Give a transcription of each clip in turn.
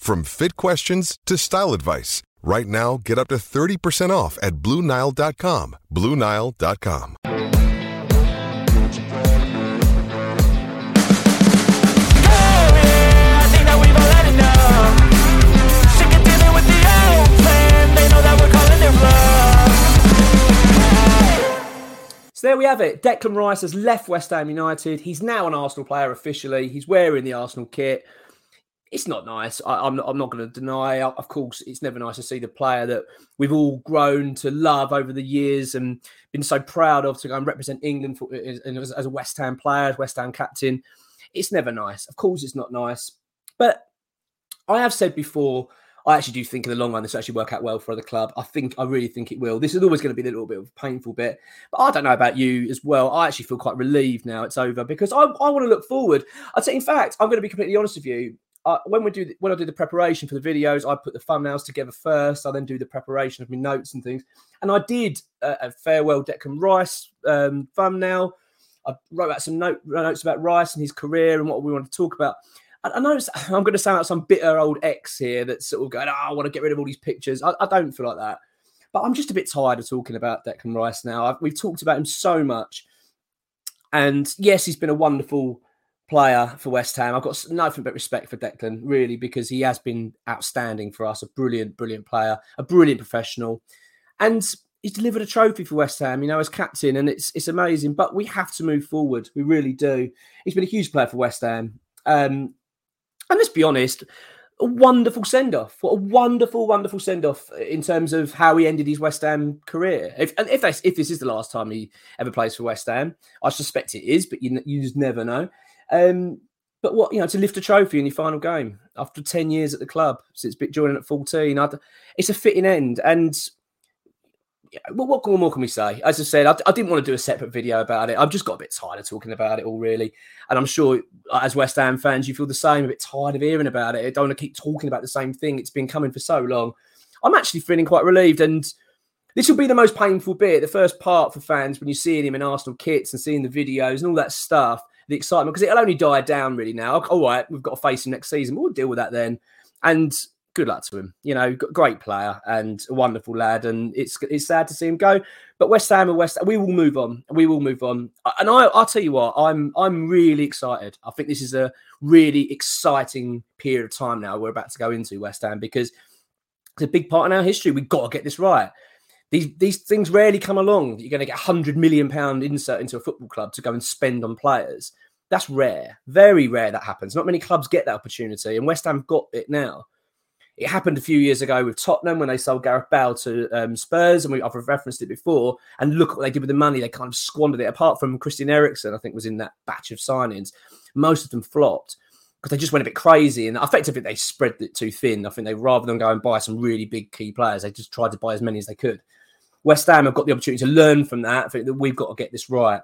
from fit questions to style advice. Right now, get up to 30% off at BlueNile.com. BlueNile.com. So there we have it. Declan Rice has left West Ham United. He's now an Arsenal player officially. He's wearing the Arsenal kit. It's not nice. I, am not, I'm not going to deny. Of course, it's never nice to see the player that we've all grown to love over the years and been so proud of to go and represent England for, as, as a West Ham player, as West Ham captain. It's never nice. Of course, it's not nice. But I have said before I actually do think in the long run this will actually work out well for the club. I think I really think it will. This is always going to be a little bit of a painful bit, but I don't know about you as well. I actually feel quite relieved now it's over because I, I want to look forward. I'd say, in fact, I'm going to be completely honest with you. Uh, when we do the, when I do the preparation for the videos, I put the thumbnails together first. I then do the preparation of my notes and things. And I did a, a farewell Declan Rice um, thumbnail. I wrote out some note, notes about Rice and his career and what we want to talk about. I know I'm going to sound like some bitter old ex here that's sort of going, oh, I want to get rid of all these pictures. I, I, don't feel like that. But I'm just a bit tired of talking about Declan Rice now. I've, we've talked about him so much. And yes, he's been a wonderful player for West Ham. I've got nothing but respect for Declan, really, because he has been outstanding for us. A brilliant, brilliant player, a brilliant professional. And he's delivered a trophy for West Ham, you know, as captain, and it's it's amazing. But we have to move forward. We really do. He's been a huge player for West Ham. Um, and let's be honest, a wonderful send off. What a wonderful, wonderful send off in terms of how he ended his West Ham career. If and if if this is the last time he ever plays for West Ham, I suspect it is, but you you just never know. Um, but what you know to lift a trophy in your final game after ten years at the club since joining at fourteen, I'd, it's a fitting end. And what, what more can we say? As I said, I, I, didn't want to do a separate video about it. I've just got a bit tired of talking about it all, really. And I'm sure, as West Ham fans, you feel the same. A bit tired of hearing about it. I don't want to keep talking about the same thing. It's been coming for so long. I'm actually feeling quite relieved, and this will be the most painful bit. The first part for fans when you're seeing him in Arsenal kits and seeing the videos and all that stuff, the excitement, because it'll only die down really now. All right, we've got to face him next season. We'll deal with that then. And good luck to him. You know, great player and a wonderful lad. And it's it's sad to see him go. But West Ham and West, we will move on. We will move on. And I, I'll tell you what, I'm I'm really excited. I think this is a really exciting period of time now we're about to go into West Ham because it's a big part in our history. We've got to get this right. These these things rarely come along. You're going to get a hundred million pound insert into a football club to go and spend on players. That's rare, very rare. That happens. Not many clubs get that opportunity, and West Ham got it now. It happened a few years ago with Tottenham when they sold Gareth Bale to um, Spurs, and we, I've referenced it before. And look what they did with the money; they kind of squandered it. Apart from Christian Eriksen, I think was in that batch of signings. Most of them flopped because they just went a bit crazy, and effectively they spread it too thin. I think they rather than go and buy some really big key players, they just tried to buy as many as they could. West Ham have got the opportunity to learn from that. I think that we've got to get this right.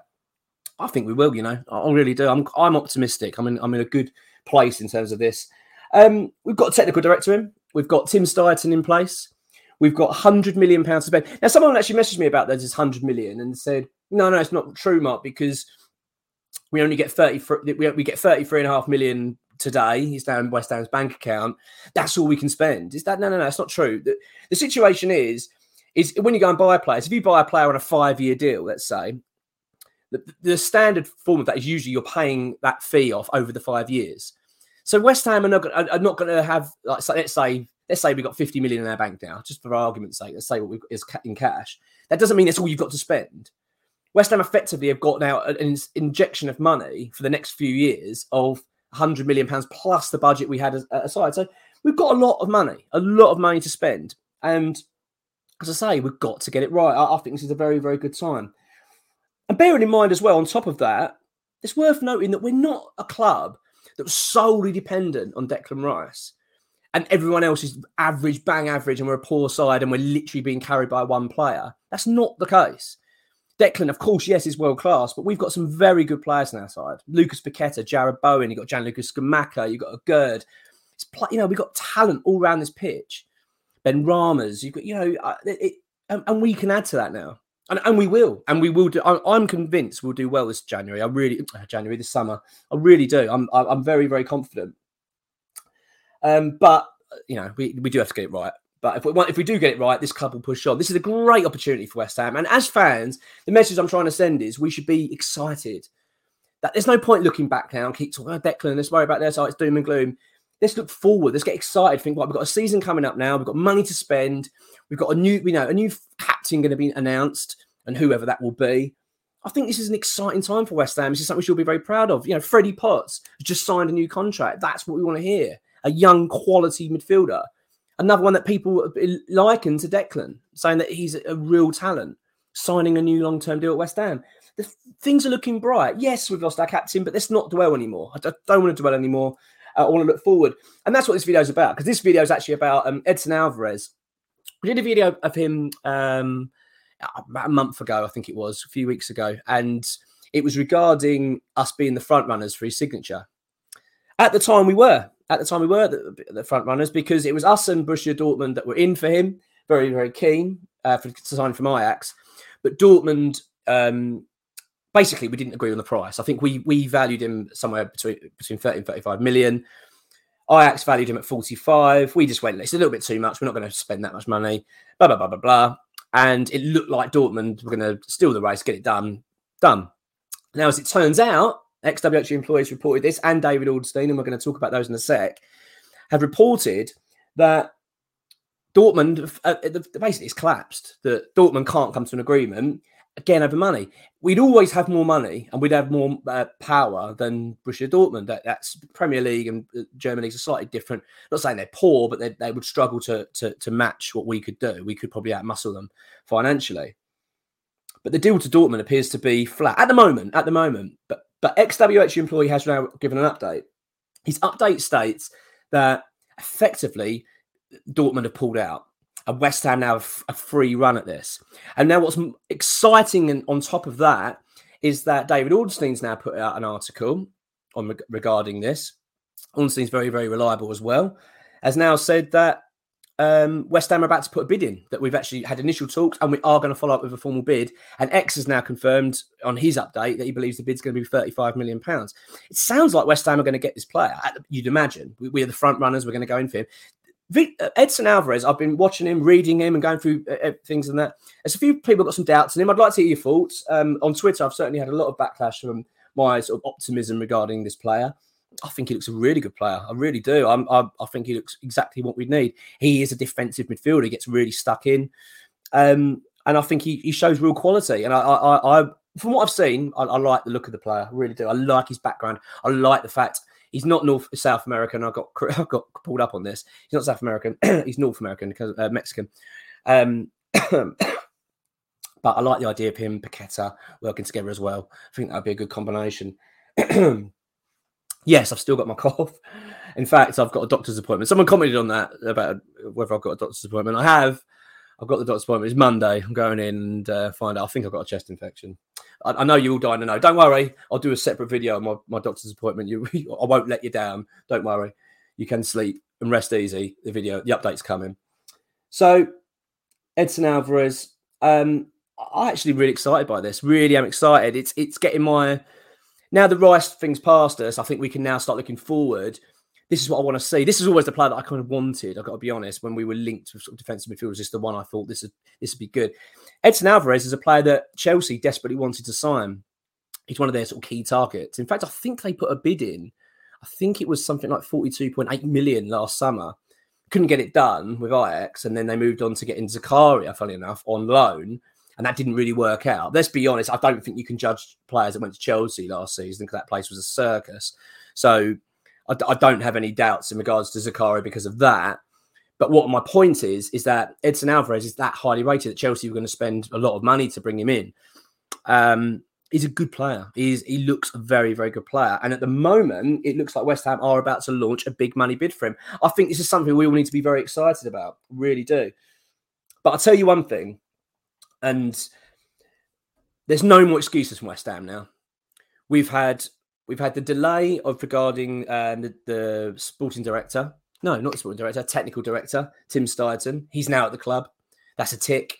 I think we will. You know, I really do. I'm I'm optimistic. I'm in I'm in a good place in terms of this. Um, we've got technical director in. We've got Tim Steidten in place. We've got 100 million pounds to spend. Now, someone actually messaged me about this 100 million and said, no, no, it's not true, Mark, because we only get 30 we, we get 33 and a half million today. He's down in West Ham's bank account. That's all we can spend. Is that no, no, no? It's not true. The, the situation is, is when you go and buy players. If you buy a player on a five-year deal, let's say, the, the standard form of that is usually you're paying that fee off over the five years. So West Ham are not, are not going to have like so let's say let's say we've got 50 million in our bank now, just for argument's sake. Let's say what we've got is in cash. That doesn't mean that's all you've got to spend. West Ham effectively have got now an injection of money for the next few years of 100 million pounds plus the budget we had aside. So we've got a lot of money, a lot of money to spend. And as I say, we've got to get it right. I, I think this is a very, very good time. And bearing in mind as well, on top of that, it's worth noting that we're not a club that was solely dependent on Declan Rice and everyone else is average, bang average, and we're a poor side and we're literally being carried by one player. That's not the case. Declan, of course, yes, is world class, but we've got some very good players on our side. Lucas Paqueta, Jarrod Bowen, you've got Gianluca Scamacca, you've got Aguerd. It's you know, we've got talent all around this pitch. Benrahma's, you've got, you know, it, it, and, and, we can add to that now. And, and we will, and we will do. I'm, I'm, convinced we'll do well this January. I really, January, this summer, I really do. I'm, I'm very, very confident. Um, but you know, we, we do have to get it right. But if we if we do get it right, this club will push on. This is a great opportunity for West Ham. And as fans, the message I'm trying to send is we should be excited. That there's no point looking back now and keep talking about Declan. Let's worry about this. Oh, it's doom and gloom. Let's look forward. Let's get excited. Think, right, we've got a season coming up now. We've got money to spend. We've got a new, you know, a new captain going to be announced, and whoever that will be. I think this is an exciting time for West Ham. This is something should be very proud of. You know, Freddie Potts just signed a new contract. That's what we want to hear. A young quality midfielder Another one that people liken to Declan, saying that he's a real talent, signing a new long term deal at West Ham. The, things are looking bright. Yes, we've lost our captain, but let's not dwell anymore. I don't want to dwell anymore. Uh, I want to look forward. And that's what this video is about, because this video is actually about um, Edson Alvarez. We did a video of him um, about a month ago, I think it was, a few weeks ago. And it was regarding us being the front runners for his signature. At the time, we were at the time we were the, the front runners because it was us and Borussia Dortmund that were in for him, very very keen uh, for to sign from Ajax, but Dortmund um, basically we didn't agree on the price. I think we we valued him somewhere between between 30 and 35 million. Ajax valued him at 45. We just went, it's a little bit too much. We're not going to spend that much money. Blah blah blah blah blah. And it looked like Dortmund were going to steal the race, get it done, done. Now, as it turns out, XWHG employees reported this, and David Ornstein, and we're going to talk about those in a sec, have reported that Dortmund uh, basically it's collapsed. That Dortmund can't come to an agreement again over money. We'd always have more money and we'd have more uh, power than Borussia Dortmund. That, that's Premier League and uh, German leagues are slightly different. not saying they're poor, but they, they would struggle to, to to match what we could do. We could probably outmuscle them financially. But the deal to Dortmund appears to be flat at the moment. At the moment, but but XWH employee has now given an update. His update states that effectively Dortmund have pulled out and West Ham now have a free run at this. And now what's exciting and on top of that is that David Ornstein's now put out an article on regarding this. Ornstein's very, very reliable as well. Has now said that um, West Ham are about to put a bid in that we've actually had initial talks and we are going to follow up with a formal bid. And X has now confirmed on his update that he believes the bid's going to be 35 million pounds. It sounds like West Ham are going to get this player. You'd imagine we are the front runners. We're going to go in for him. Uh, Edson Alvarez, I've been watching him, reading him, and going through uh, uh, things and that. There's a few people got some doubts in him. I'd like to hear your thoughts. Um, on Twitter, I've certainly had a lot of backlash from my sort of optimism regarding this player. I think he looks a really good player. I really do. I'm, I, I think he looks exactly what we need. He is a defensive midfielder. He gets really stuck in, um, and I think he, he shows real quality. And I, I, I from what I've seen, I, I, like the look of the player. I really do. I like his background. I like the fact he's not North South American. I got I got pulled up on this. He's not South American. he's North American, uh, Mexican. Um, but I like the idea of him, Paqueta, working together as well. I think that'd be a good combination. Yes, I've still got my cough. In fact, I've got a doctor's appointment. Someone commented on that about whether I've got a doctor's appointment. I have. I've got the doctor's appointment. It's Monday. I'm going in and uh, find out. I think I've got a chest infection. I, I, know you're all dying to know. Don't worry. I'll do a separate video on my, my doctor's appointment. You, I won't let you down. Don't worry. You can sleep and rest easy. The video, the update's coming. So, Edson Alvarez. Um, I'm actually really excited by this. Really, I'm excited. It's it's getting my now the Rice thing's past us, I think we can now start looking forward. This is what I want to see. This is always the player that I kind of wanted. I've got to be honest. When we were linked with sort of defensive midfielders, this is the one I thought this would this would be good. Edson Alvarez is a player that Chelsea desperately wanted to sign. He's one of their sort of key targets. In fact, I think they put a bid in. I think it was something like 42.8 million last summer. Couldn't get it done with Ajax, and then they moved on to getting Zakaria, funny enough, on loan and that didn't really work out. Let's be honest, I don't think you can judge players that went to Chelsea last season because that place was a circus. So I, I, don't have any doubts in regards to Zakaria because of that. But what my point is, is that Edson Alvarez is that highly rated that Chelsea were going to spend a lot of money to bring him in. Um, he's a good player. He's he looks a very very good player, and at the moment, it looks like West Ham are about to launch a big money bid for him. I think this is something we all need to be very excited about. Really do. But I'll tell you one thing: and there's no more excuses from West Ham now. We've had we've had the delay of regarding uh, the, the sporting director. No, not the sporting director, technical director, Tim Steidten. He's now at the club. That's a tick.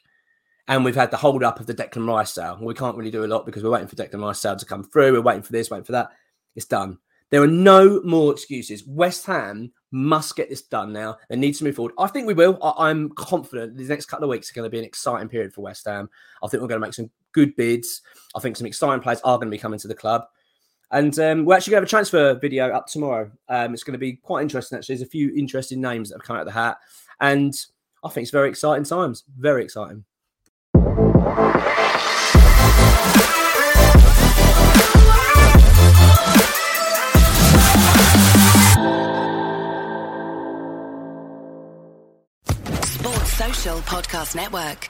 And we've had the hold up of the Declan Rice sale. We can't really do a lot because we're waiting for Declan Rice sale to come through. We're waiting for this, waiting for that. It's done. There are no more excuses. West Ham must get this done now. They need to move forward. I think we will. I- am confident the next couple of weeks are going to be an exciting period for West Ham. I think we're going to make some good bids. I think some exciting players are going to be coming to the club. And um, we're actually going to have a transfer video up tomorrow. Um, it's going to be quite interesting, actually. There's a few interesting names that have come out of the hat. And I think it's very exciting times. Very exciting. Sports Social Podcast Network.